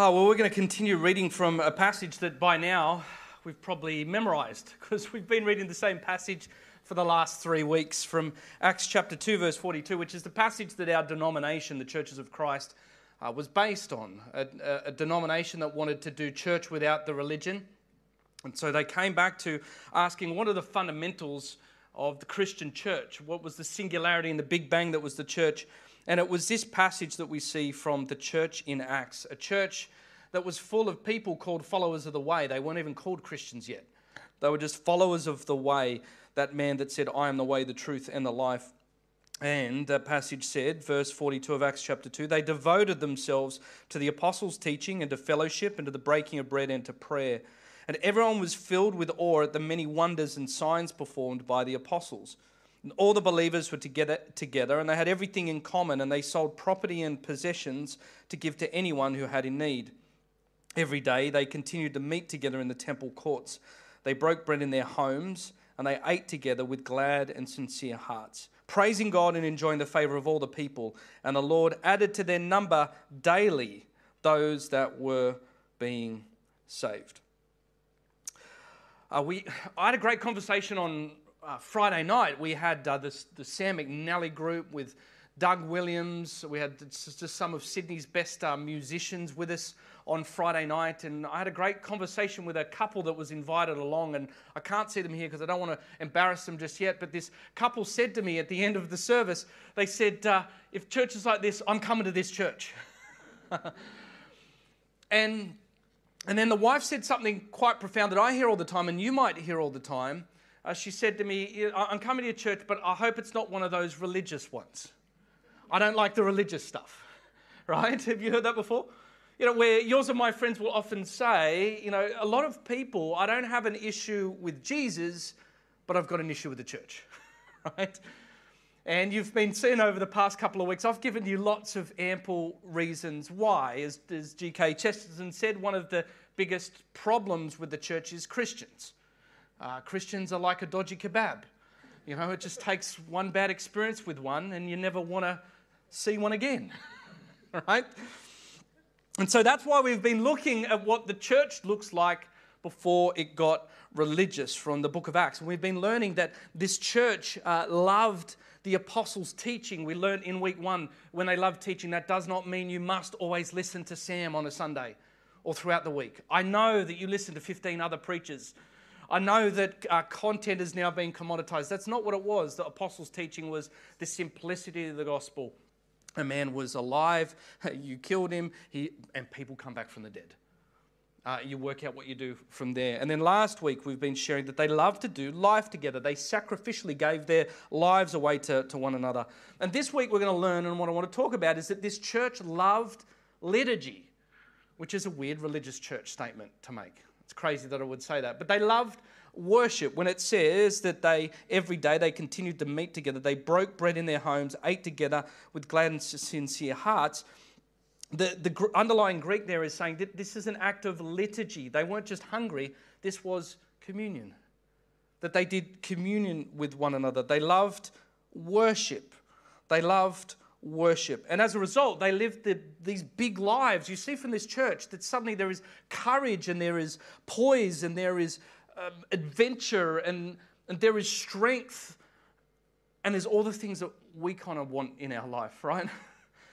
Oh, well, we're going to continue reading from a passage that by now we've probably memorized because we've been reading the same passage for the last three weeks from Acts chapter 2, verse 42, which is the passage that our denomination, the Churches of Christ, uh, was based on. A, a, a denomination that wanted to do church without the religion. And so they came back to asking what are the fundamentals of the Christian church? What was the singularity and the big bang that was the church? And it was this passage that we see from the church in Acts, a church that was full of people called followers of the way. They weren't even called Christians yet. They were just followers of the way, that man that said, I am the way, the truth, and the life. And that passage said, verse 42 of Acts chapter 2, they devoted themselves to the apostles' teaching and to fellowship and to the breaking of bread and to prayer. And everyone was filled with awe at the many wonders and signs performed by the apostles. And all the believers were together, together, and they had everything in common, and they sold property and possessions to give to anyone who had in need. Every day they continued to meet together in the temple courts. They broke bread in their homes, and they ate together with glad and sincere hearts, praising God and enjoying the favor of all the people. And the Lord added to their number daily those that were being saved. Uh, we, I had a great conversation on uh, Friday night, we had uh, this, the Sam McNally group with Doug Williams. We had just some of Sydney's best uh, musicians with us on Friday night. And I had a great conversation with a couple that was invited along. And I can't see them here because I don't want to embarrass them just yet. But this couple said to me at the end of the service, they said, uh, If church is like this, I'm coming to this church. and, and then the wife said something quite profound that I hear all the time, and you might hear all the time uh, she said to me, I'm coming to your church, but I hope it's not one of those religious ones. I don't like the religious stuff, right? Have you heard that before? You know, where yours and my friends will often say, you know, a lot of people, I don't have an issue with Jesus, but I've got an issue with the church, right? And you've been seeing over the past couple of weeks, I've given you lots of ample reasons why. As, as G.K. Chesterton said, one of the biggest problems with the church is Christians. Uh, Christians are like a dodgy kebab. You know, it just takes one bad experience with one and you never want to see one again. right? And so that's why we've been looking at what the church looks like before it got religious from the book of Acts. And we've been learning that this church uh, loved the apostles' teaching. We learned in week one when they love teaching, that does not mean you must always listen to Sam on a Sunday or throughout the week. I know that you listen to 15 other preachers I know that uh, content is now being commoditized. That's not what it was. The apostles' teaching was the simplicity of the gospel. A man was alive, you killed him, he, and people come back from the dead. Uh, you work out what you do from there. And then last week, we've been sharing that they love to do life together. They sacrificially gave their lives away to, to one another. And this week, we're going to learn, and what I want to talk about is that this church loved liturgy, which is a weird religious church statement to make. It's crazy that I would say that. But they loved worship when it says that they every day they continued to meet together. They broke bread in their homes ate together with glad and sincere hearts. The, the underlying greek there is saying that this is an act of liturgy. They weren't just hungry. This was communion. That they did communion with one another. They loved worship. They loved worship. And as a result, they lived the, these big lives. You see from this church that suddenly there is courage and there is poise and there is um, adventure and, and there is strength. And there's all the things that we kind of want in our life, right?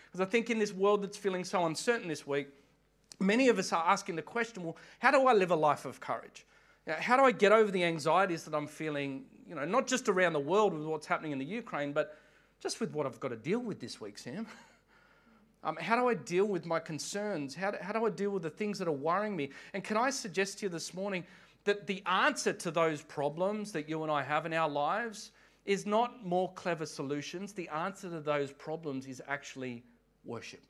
Because I think in this world that's feeling so uncertain this week, many of us are asking the question well, how do I live a life of courage? How do I get over the anxieties that I'm feeling, you know, not just around the world with what's happening in the Ukraine, but just with what I've got to deal with this week, Sam. Um, how do I deal with my concerns? How do, how do I deal with the things that are worrying me? And can I suggest to you this morning that the answer to those problems that you and I have in our lives is not more clever solutions. The answer to those problems is actually worship.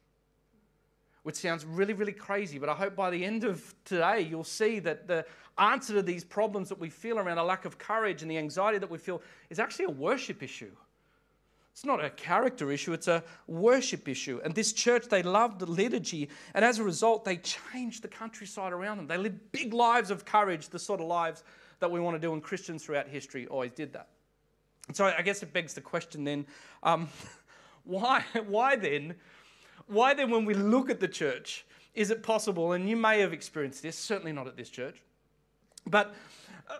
Which sounds really, really crazy, but I hope by the end of today you'll see that the answer to these problems that we feel around a lack of courage and the anxiety that we feel is actually a worship issue. It's not a character issue, it's a worship issue. And this church, they loved the liturgy, and as a result, they changed the countryside around them. They lived big lives of courage, the sort of lives that we want to do, and Christians throughout history always did that. So I guess it begs the question then um, why, why then? Why then, when we look at the church is it possible, and you may have experienced this, certainly not at this church, but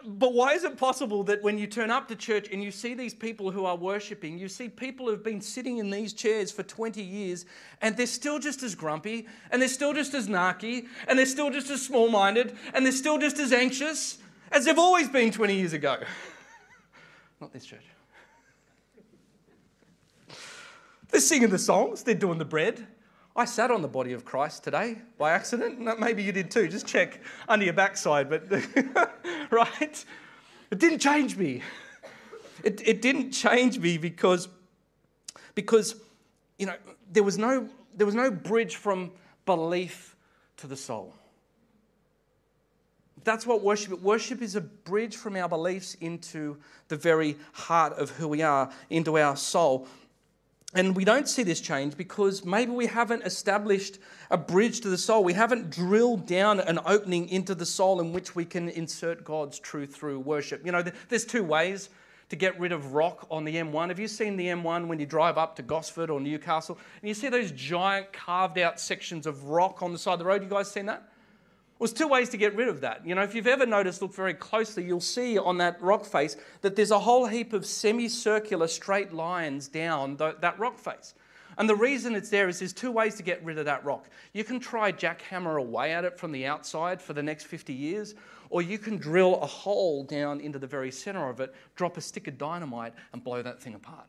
but why is it possible that when you turn up to church and you see these people who are worshiping, you see people who've been sitting in these chairs for 20 years and they're still just as grumpy and they're still just as narky and they're still just as small minded and they're still just as anxious as they've always been 20 years ago? Not this church. They're singing the songs, they're doing the bread, I sat on the body of Christ today by accident. Maybe you did too. Just check under your backside. But, right? It didn't change me. It, it didn't change me because, because, you know, there was, no, there was no bridge from belief to the soul. That's what worship is. Worship is a bridge from our beliefs into the very heart of who we are, into our soul. And we don't see this change because maybe we haven't established a bridge to the soul. We haven't drilled down an opening into the soul in which we can insert God's truth through worship. You know, there's two ways to get rid of rock on the M1. Have you seen the M1 when you drive up to Gosford or Newcastle and you see those giant carved out sections of rock on the side of the road? You guys seen that? Well, there's two ways to get rid of that. You know, if you've ever noticed, look very closely, you'll see on that rock face that there's a whole heap of semicircular straight lines down that rock face. And the reason it's there is there's two ways to get rid of that rock. You can try jackhammer away at it from the outside for the next 50 years, or you can drill a hole down into the very center of it, drop a stick of dynamite, and blow that thing apart.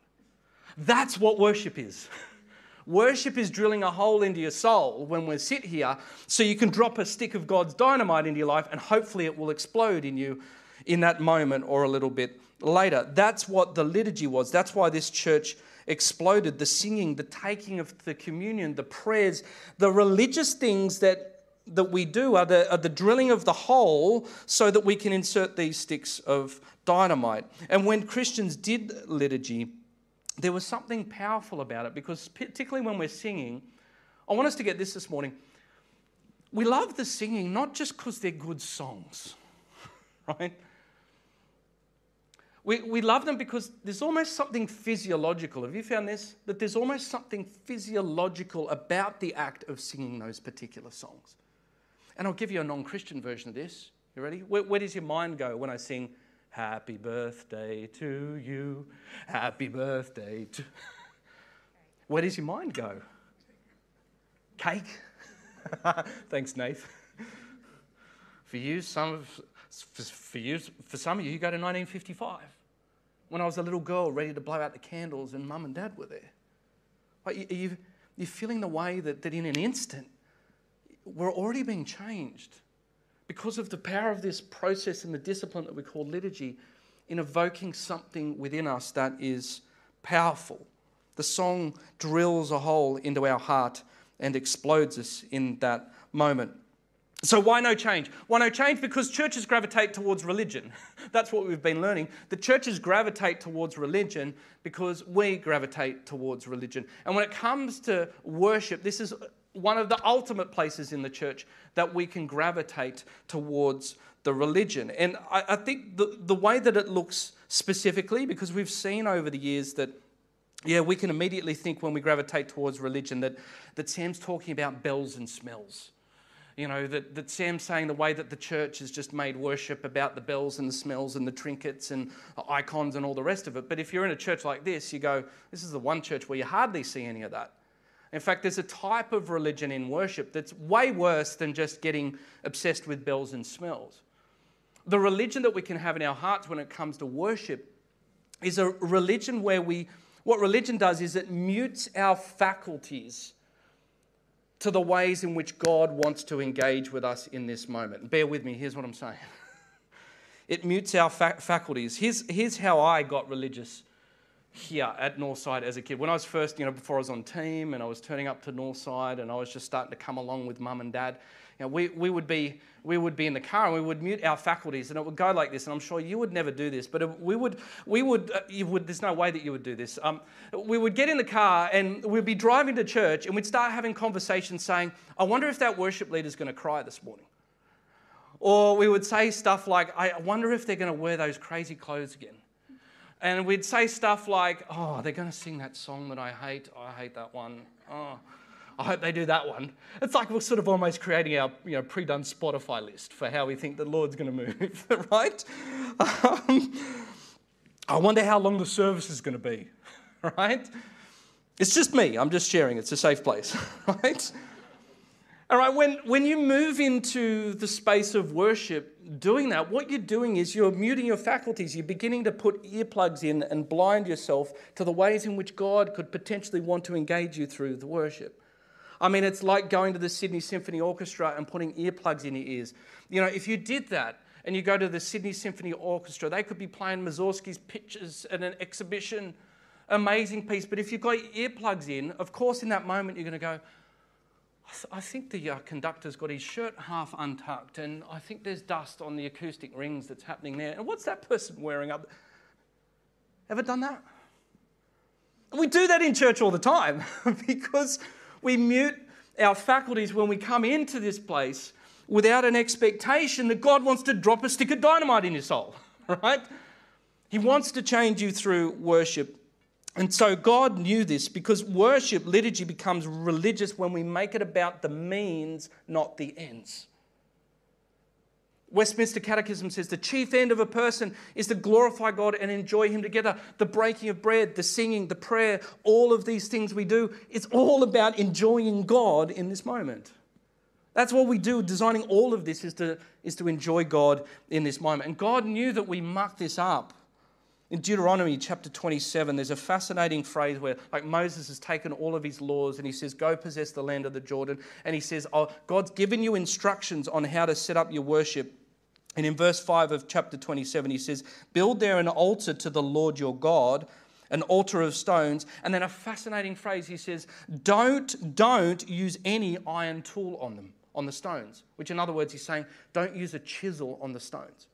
That's what worship is. Worship is drilling a hole into your soul when we sit here so you can drop a stick of God's dynamite into your life and hopefully it will explode in you in that moment or a little bit later. That's what the liturgy was. That's why this church exploded the singing, the taking of the communion, the prayers, the religious things that that we do are the, are the drilling of the hole so that we can insert these sticks of dynamite. And when Christians did liturgy, there was something powerful about it because, particularly when we're singing, I want us to get this this morning. We love the singing not just because they're good songs, right? We, we love them because there's almost something physiological. Have you found this? That there's almost something physiological about the act of singing those particular songs. And I'll give you a non Christian version of this. You ready? Where, where does your mind go when I sing, Happy birthday to you. Happy birthday to. Where does your mind go? Cake? Thanks, Nath. For you, some of, for you, for some of you, you go to 1955, when I was a little girl ready to blow out the candles and mum and dad were there. Like you, you're feeling the way that, that in an instant, we're already being changed because of the power of this process and the discipline that we call liturgy in evoking something within us that is powerful. The song drills a hole into our heart and explodes us in that moment. So, why no change? Why no change? Because churches gravitate towards religion. That's what we've been learning. The churches gravitate towards religion because we gravitate towards religion. And when it comes to worship, this is one of the ultimate places in the church that we can gravitate towards the religion. And I, I, think the, the way that it looks specifically, because we've seen over the years that, yeah, we can immediately think when we gravitate towards religion that, that Sam's talking about bells and smells. You know, that, that Sam's saying the way that the church has just made worship about the bells and the smells and the trinkets and icons and all the rest of it. But if you're in a church like this, you go, this is the one church where you hardly see any of that. In fact, there's a type of religion in worship that's way worse than just getting obsessed with bells and smells. The religion that we can have in our hearts when it comes to worship is a religion where we, what religion does is it mutes our faculties to the ways in which God wants to engage with us in this moment. Bear with me, here's what I'm saying. It mutes our faculties. Here's, here's how I got religious here at Northside as a kid. When I was first, you know, before I was on team and I was turning up to Northside and I was just starting to come along with mum and dad, you know, we, we, would be, we would be in the car and we would mute our faculties and it would go like this. And I'm sure you would never do this, but we would, we would, uh, you would there's no way that you would do this. Um, we would get in the car and we'd be driving to church and we'd start having conversations saying, I wonder if that worship leader's going to cry this morning. Or we would say stuff like, I wonder if they're going to wear those crazy clothes again. And we'd say stuff like, oh, they're going to sing that song that I hate. Oh, I hate that one. Oh, I hope they do that one. It's like we're sort of almost creating our you know, pre done Spotify list for how we think the Lord's going to move, right? Um, I wonder how long the service is going to be, right? It's just me. I'm just sharing. It's a safe place, right? All right, when, when you move into the space of worship, doing that, what you're doing is you're muting your faculties. You're beginning to put earplugs in and blind yourself to the ways in which God could potentially want to engage you through the worship. I mean, it's like going to the Sydney Symphony Orchestra and putting earplugs in your ears. You know, if you did that and you go to the Sydney Symphony Orchestra, they could be playing Mussorgsky's pictures at an exhibition, amazing piece. But if you've got earplugs in, of course, in that moment, you're going to go, I think the uh, conductor's got his shirt half untucked, and I think there's dust on the acoustic rings that's happening there. And what's that person wearing up? Ever done that? We do that in church all the time because we mute our faculties when we come into this place without an expectation that God wants to drop a stick of dynamite in your soul, right? He wants to change you through worship and so God knew this because worship, liturgy, becomes religious when we make it about the means, not the ends. Westminster Catechism says the chief end of a person is to glorify God and enjoy Him together. The breaking of bread, the singing, the prayer, all of these things we do, it's all about enjoying God in this moment. That's what we do. Designing all of this is to, is to enjoy God in this moment. And God knew that we muck this up. In Deuteronomy chapter 27, there's a fascinating phrase where, like, Moses has taken all of his laws and he says, Go possess the land of the Jordan. And he says, oh, God's given you instructions on how to set up your worship. And in verse 5 of chapter 27, he says, Build there an altar to the Lord your God, an altar of stones. And then a fascinating phrase, he says, Don't, don't use any iron tool on them, on the stones. Which, in other words, he's saying, Don't use a chisel on the stones.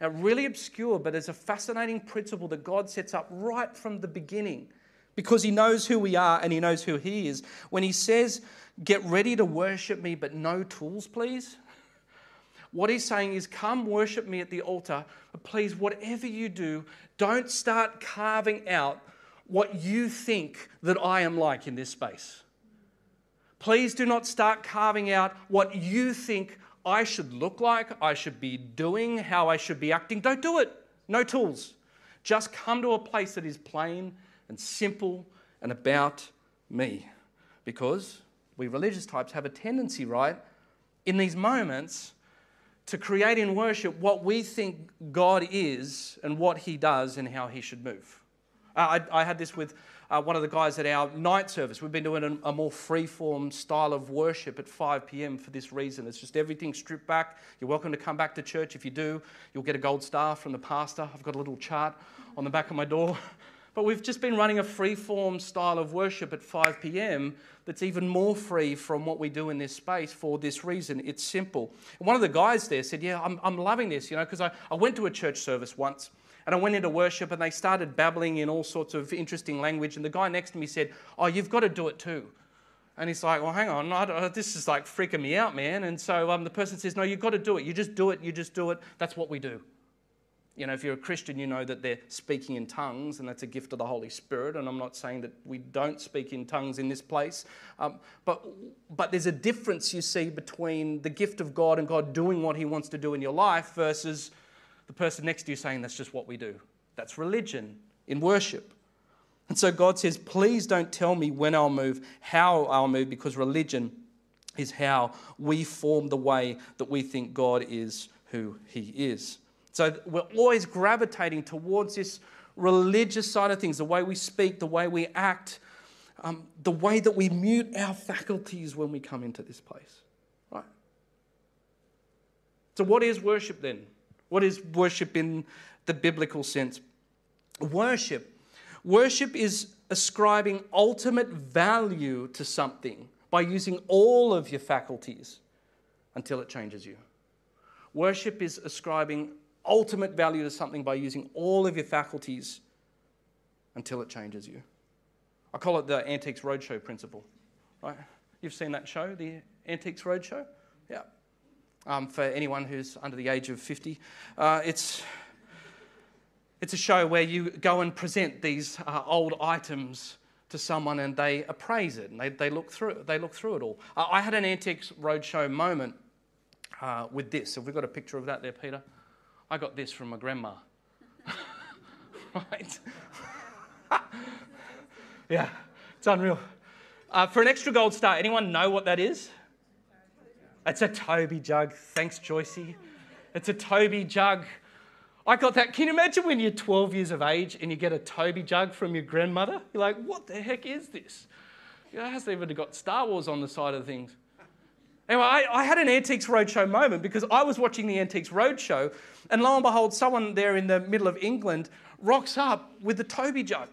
Now, really obscure, but it's a fascinating principle that God sets up right from the beginning because He knows who we are and He knows who He is. When He says, Get ready to worship me, but no tools, please. What He's saying is, Come worship me at the altar, but please, whatever you do, don't start carving out what you think that I am like in this space. Please do not start carving out what you think I should look like, I should be doing, how I should be acting. Don't do it. No tools. Just come to a place that is plain and simple and about me. Because we religious types have a tendency, right, in these moments to create in worship what we think God is and what He does and how He should move. Uh, I, I had this with uh, one of the guys at our night service. We've been doing a, a more free-form style of worship at 5 p.m. for this reason. It's just everything stripped back. You're welcome to come back to church. If you do, you'll get a gold star from the pastor. I've got a little chart on the back of my door. But we've just been running a free-form style of worship at 5 p.m. that's even more free from what we do in this space for this reason. It's simple. And one of the guys there said, Yeah, I'm, I'm loving this, you know, because I, I went to a church service once and I went into worship and they started babbling in all sorts of interesting language. And the guy next to me said, Oh, you've got to do it too. And he's like, Well, hang on, this is like freaking me out, man. And so um, the person says, No, you've got to do it. You just do it, you just do it. That's what we do. You know, if you're a Christian, you know that they're speaking in tongues, and that's a gift of the Holy Spirit. And I'm not saying that we don't speak in tongues in this place, um, but but there's a difference you see between the gift of God and God doing what He wants to do in your life versus the person next to you saying that's just what we do. That's religion in worship. And so God says, please don't tell me when I'll move, how I'll move, because religion is how we form the way that we think God is who He is. So we're always gravitating towards this religious side of things, the way we speak, the way we act, um, the way that we mute our faculties when we come into this place. Right? So, what is worship then? What is worship in the biblical sense? Worship. Worship is ascribing ultimate value to something by using all of your faculties until it changes you. Worship is ascribing ultimate value to something by using all of your faculties until it changes you. I call it the Antiques Roadshow principle, right? You've seen that show, the Antiques Roadshow? Yeah um, for anyone who's under the age of 50. Uh, it's, it's a show where you go and present these uh, old items to someone and they appraise it and they, they, look, through, they look through it all. Uh, I had an Antiques Roadshow moment uh, with this. Have we got a picture of that there, Peter? I got this from my grandma. right? yeah, it's unreal. Uh, for an extra gold star, anyone know what that is? It's a Toby jug. Thanks, Joycey. It's a Toby jug. I got that. Can you imagine when you're 12 years of age and you get a Toby jug from your grandmother? You're like, what the heck is this? You know, it hasn't even got Star Wars on the side of things. Anyway, I, I, had an Antiques Roadshow moment because I was watching the Antiques Roadshow, and lo and behold, someone there in the middle of England rocks up with the Toby jug.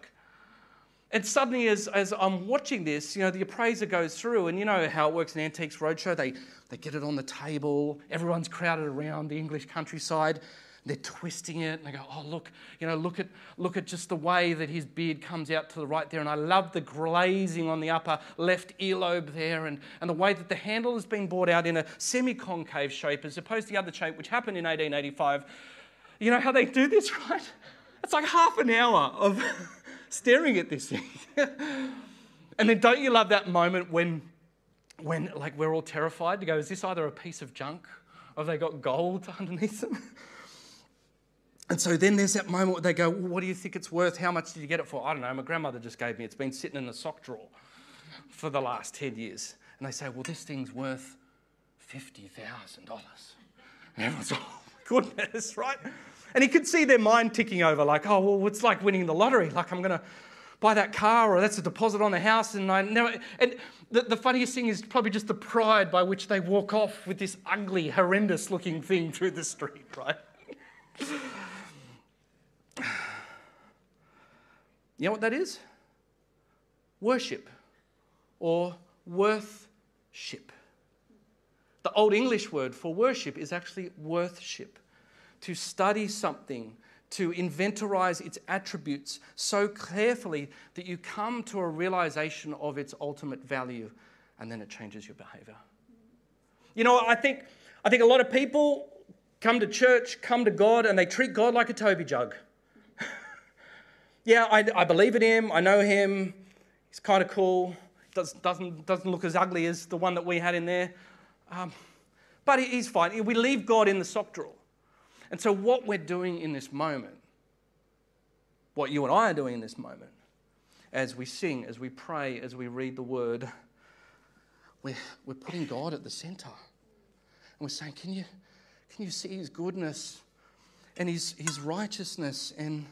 And suddenly, as, as I'm watching this, you know, the appraiser goes through, and you know how it works in Antiques Roadshow. They, they get it on the table, everyone's crowded around the English countryside. They're twisting it, and they go, "Oh, look, you know, look at look at just the way that his beard comes out to the right there." And I love the glazing on the upper left earlobe there, and, and the way that the handle has been brought out in a semi-concave shape as opposed to the other shape, which happened in 1885. You know how they do this, right? It's like half an hour of staring at this thing. and then don't you love that moment when, when like we're all terrified to go, is this either a piece of junk or have they got gold underneath them? And so then there's that moment where they go, well, What do you think it's worth? How much did you get it for? I don't know. My grandmother just gave me. It's been sitting in a sock drawer for the last 10 years. And they say, Well, this thing's worth $50,000. And everyone's, like, Oh, goodness, right? And he could see their mind ticking over, like, oh, well, it's like winning the lottery. Like, I'm going to buy that car, or that's a deposit on the house. And I never. And the, the funniest thing is probably just the pride by which they walk off with this ugly, horrendous looking thing through the street, right? you know what that is? Worship or worthship. The Old English word for worship is actually worthship to study something, to inventorize its attributes so carefully that you come to a realization of its ultimate value and then it changes your behavior. You know, I think, I think a lot of people come to church, come to God, and they treat God like a Toby jug. yeah, I, I, believe in him, I know him, he's kind of cool, Does, doesn't, doesn't look as ugly as the one that we had in there. Um, but he's fine. We leave God in the sock drawer. And so, what we're doing in this moment, what you and I are doing in this moment, as we sing, as we pray, as we read the word, we're, we're putting God at the center. And we're saying, Can you, can you see his goodness and his, his righteousness and,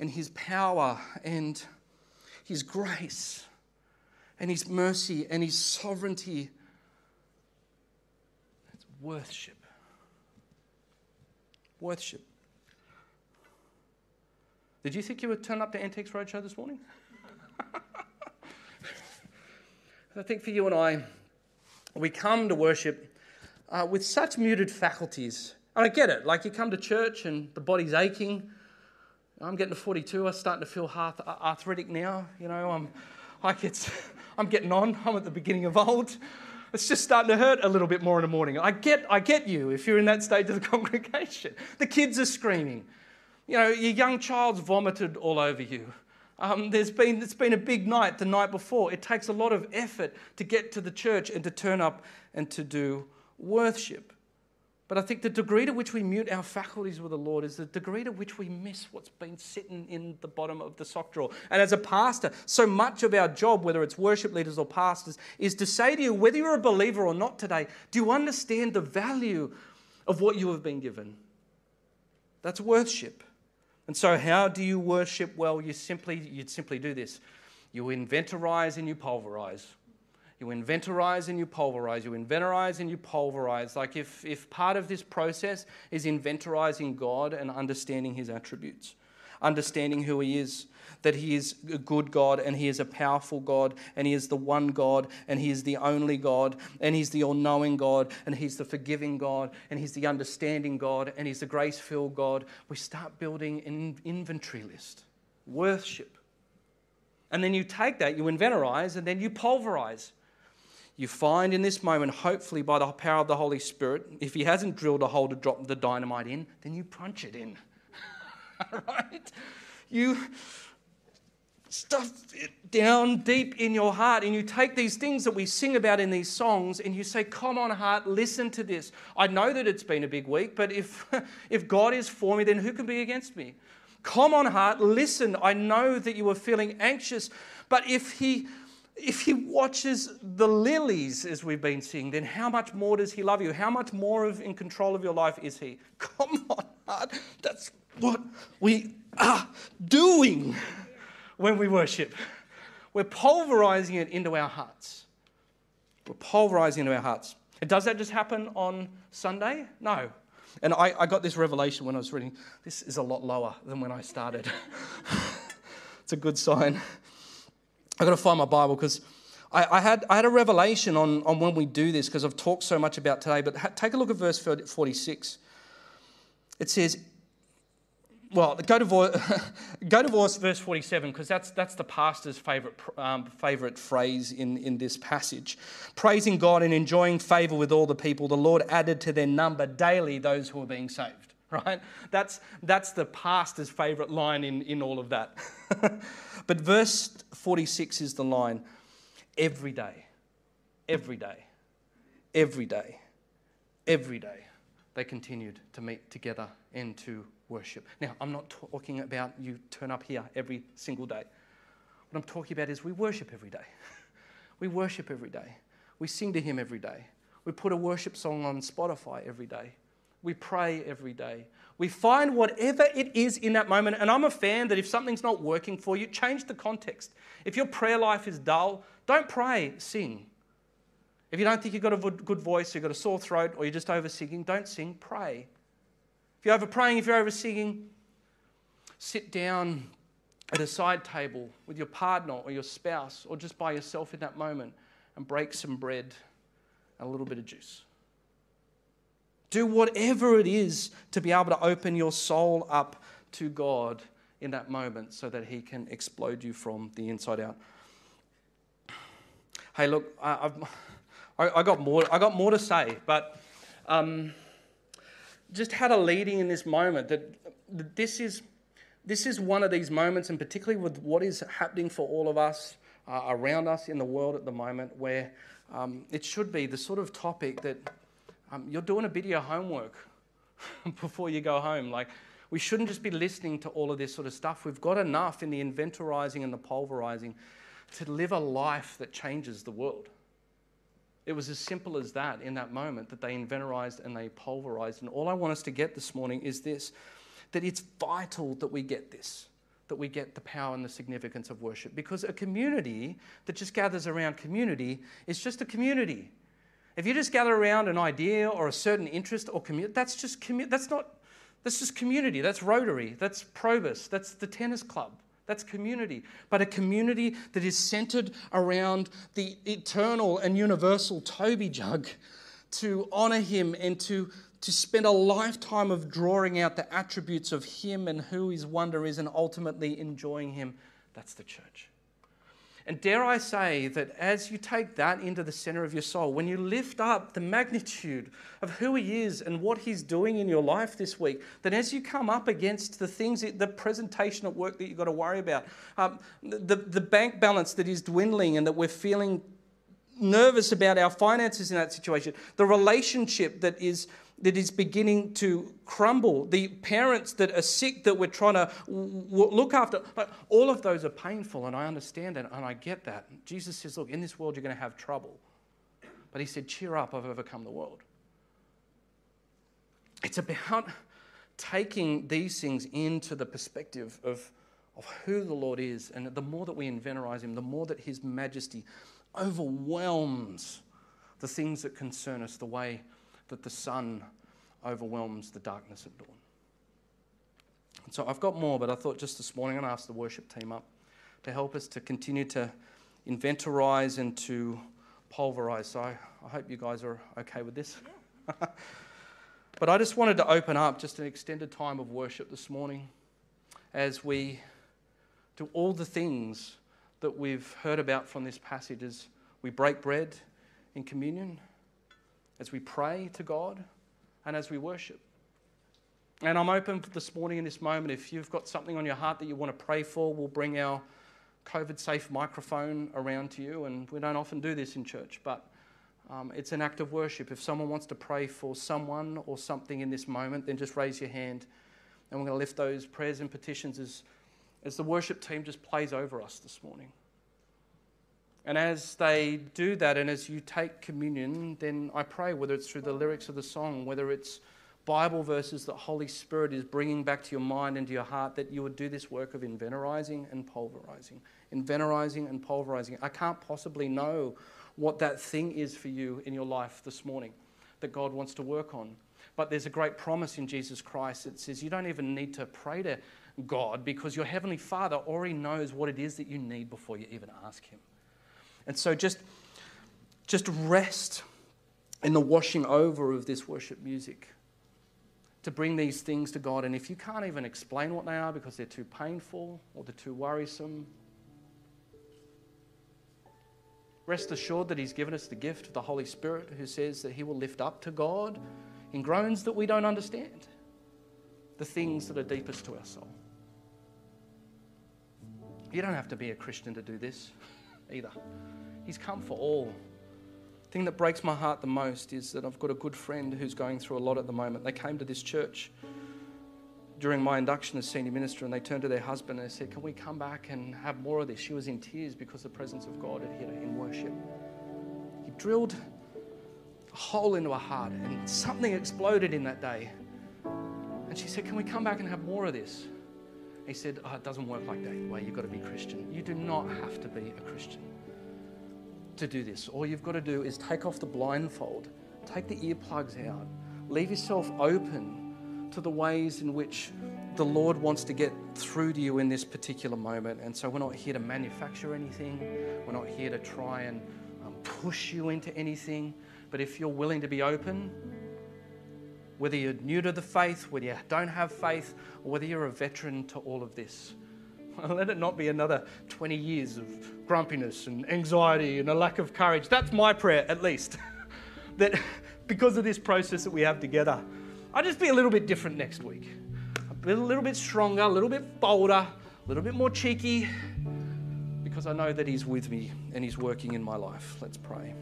and his power and his grace and his mercy and his sovereignty? It's worship worship. Did you think you would turn up to Antiques Roadshow this morning? I think for you and I, we come to worship uh, with such muted faculties. And I get it. Like you come to church and the body's aching. I'm getting to 42. I'm starting to feel arthritic now. You know, I'm like it's, I'm getting on. I'm at the beginning of old it's just starting to hurt a little bit more in the morning. I get, I get you if you're in that stage of the congregation. The kids are screaming. You know, your young child's vomited all over you. Um, there's been, it's been a big night the night before. It takes a lot of effort to get to the church and to turn up and to do worship. But I think the degree to which we mute our faculties with the Lord is the degree to which we miss what's been sitting in the bottom of the sock drawer. And as a pastor, so much of our job, whether it's worship leaders or pastors, is to say to you, whether you're a believer or not today, do you understand the value of what you have been given? That's worship. And so, how do you worship? Well, you simply, you'd simply do this you inventorize and you pulverize. You inventorize and you pulverize. You inventorize and you pulverize. Like if, if part of this process is inventorizing God and understanding his attributes, understanding who he is, that he is a good God and he is a powerful God and he is the one God and he is the only God and he's the all knowing God and he's the forgiving God and he's the understanding God and he's the grace filled God. We start building an inventory list, worship. And then you take that, you inventorize, and then you pulverize you find in this moment, hopefully by the power of the Holy Spirit, if He hasn't drilled a hole to drop the dynamite in, then you punch it in. right? You, stuff it down deep in your heart and you take these things that we sing about in these songs and you say come on heart listen to this i know that it's been a big week but if if god is for me then who can be against me come on heart listen i know that you are feeling anxious but if he if he watches the lilies as we've been seeing then how much more does he love you how much more of in control of your life is he come on heart that's what we are doing when we worship. We're pulverizing it into our hearts. We're pulverizing into our hearts. And does that just happen on Sunday? No. And I, I got this revelation when I was reading. This is a lot lower than when I started. it's a good sign. I've got to find my Bible because I, I, had, I had a revelation on, on when we do this because I've talked so much about today. But ha- take a look at verse 46. It says, well, go to, go to verse 47 because that's, that's the pastor's favourite, um, favourite phrase in, in this passage. Praising God and enjoying favour with all the people, the Lord added to their number daily those who were being saved, right? That's, that's the pastor's favourite line in, in all of that. but verse 46 is the line every day, every day, every day, every day, they continued to meet together and to worship. Now, I'm not talking about you turn up here every single day. What I'm talking about is we worship every day. We worship every day. We sing to Him every day. We put a worship song on Spotify every day. We pray every day. We find whatever it is in that moment. And I'm a fan that if something's not working for you, change the context. If your prayer life is dull, don't pray, sing. If you don't think you've got a good voice, you've got a sore throat, or you're just over singing, don't sing, pray. If you're over praying, if you're over singing, sit down at a side table with your partner or your spouse or just by yourself in that moment and break some bread and a little bit of juice. Do whatever it is to be able to open your soul up to God in that moment so that He can explode you from the inside out. Hey, look, I, have I got more. I got more to say, but um, just had a leading in this moment that, that this is this is one of these moments, and particularly with what is happening for all of us uh, around us in the world at the moment, where um, it should be the sort of topic that um, you're doing a bit of your homework before you go home. Like, we shouldn't just be listening to all of this sort of stuff. We've got enough in the inventorizing and the pulverizing to live a life that changes the world. It was as simple as that in that moment that they inventorized and they pulverized. And all I want us to get this morning is this that it's vital that we get this, that we get the power and the significance of worship. Because a community that just gathers around community is just a community. If you just gather around an idea or a certain interest or community, that's just commu- that's not that's just community. That's Rotary. That's Probus. That's the tennis club. That's community. But a community that is centered around the eternal and universal Toby jug to honor him and to, to spend a lifetime of drawing out the attributes of him and who his wonder is and ultimately enjoying him. That's the church. And dare I say that as you take that into the center of your soul, when you lift up the magnitude of who He is and what He's doing in your life this week, that as you come up against the things, the presentation at work that you've got to worry about, um, the, the bank balance that is dwindling and that we're feeling nervous about our finances in that situation, the relationship that is that is beginning to crumble, the parents that are sick that we're trying to w- look after. Like, all of those are painful, and I understand that, and I get that. Jesus says, Look, in this world you're going to have trouble. But he said, Cheer up, I've overcome the world. It's about taking these things into the perspective of, of who the Lord is. And the more that we inventorize him, the more that his majesty overwhelms the things that concern us the way that the sun overwhelms the darkness at dawn. so I've got more, but I thought just this morning I'm going to ask the worship team up to help us to continue to inventorize and to pulverize. So I, I hope you guys are okay with this. Yeah. but I just wanted to open up just an extended time of worship this morning as we do all the things that we've heard about from this passage as we break bread in communion as we pray to God and as we worship. And I'm open this morning in this moment. If you've got something on your heart that you want to pray for, we'll bring our COVID safe microphone around to you, and we don't often do this in church, but um, it's an act of worship. If someone wants to pray for someone or something in this moment, then just raise your hand, and we're going to lift those prayers and petitions as, as the worship team just plays over us this morning. And as they do that, and as you take communion, then I pray, whether it's through the lyrics of the song, whether it's Bible verses that Holy Spirit is bringing back to your mind and to your heart, that you would do this work of inventorizing and pulverizing. Inventorizing and pulverizing. I can't possibly know what that thing is for you in your life this morning that God wants to work on. But there's a great promise in Jesus Christ. It says you don't even need to pray to God because your Heavenly Father already knows what it is that you need before you even ask Him. And so just, just rest in the washing over of this worship music to bring these things to God. And if you can't even explain what they are because they're too painful or they're too worrisome, rest assured that He's given us the gift of the Holy Spirit who says that He will lift up to God in groans that we don't understand the things that are deepest to our soul. You don't have to be a Christian to do this either. He's come for all thing that breaks my heart the most is that I've got a good friend who's going through a lot at the moment. They came to this church during my induction as senior minister and they turned to their husband and they said, Can we come back and have more of this? She was in tears because the presence of God had hit her in worship. He drilled a hole into her heart and something exploded in that day. And she said, Can we come back and have more of this? He said, oh, It doesn't work like that way. You've got to be Christian. You do not have to be a Christian to do this. All you've got to do is take off the blindfold, take the earplugs out, leave yourself open to the ways in which the Lord wants to get through to you in this particular moment. And so we're not here to manufacture anything, we're not here to try and um, push you into anything. But if you're willing to be open, whether you're new to the faith, whether you don't have faith, or whether you're a veteran to all of this, Let it not be another 20 years of grumpiness and anxiety and a lack of courage. That's my prayer, at least. that because of this process that we have together, I'll just be a little bit different next week. A little bit stronger, a little bit bolder, a little bit more cheeky, because I know that He's with me and He's working in my life. Let's pray.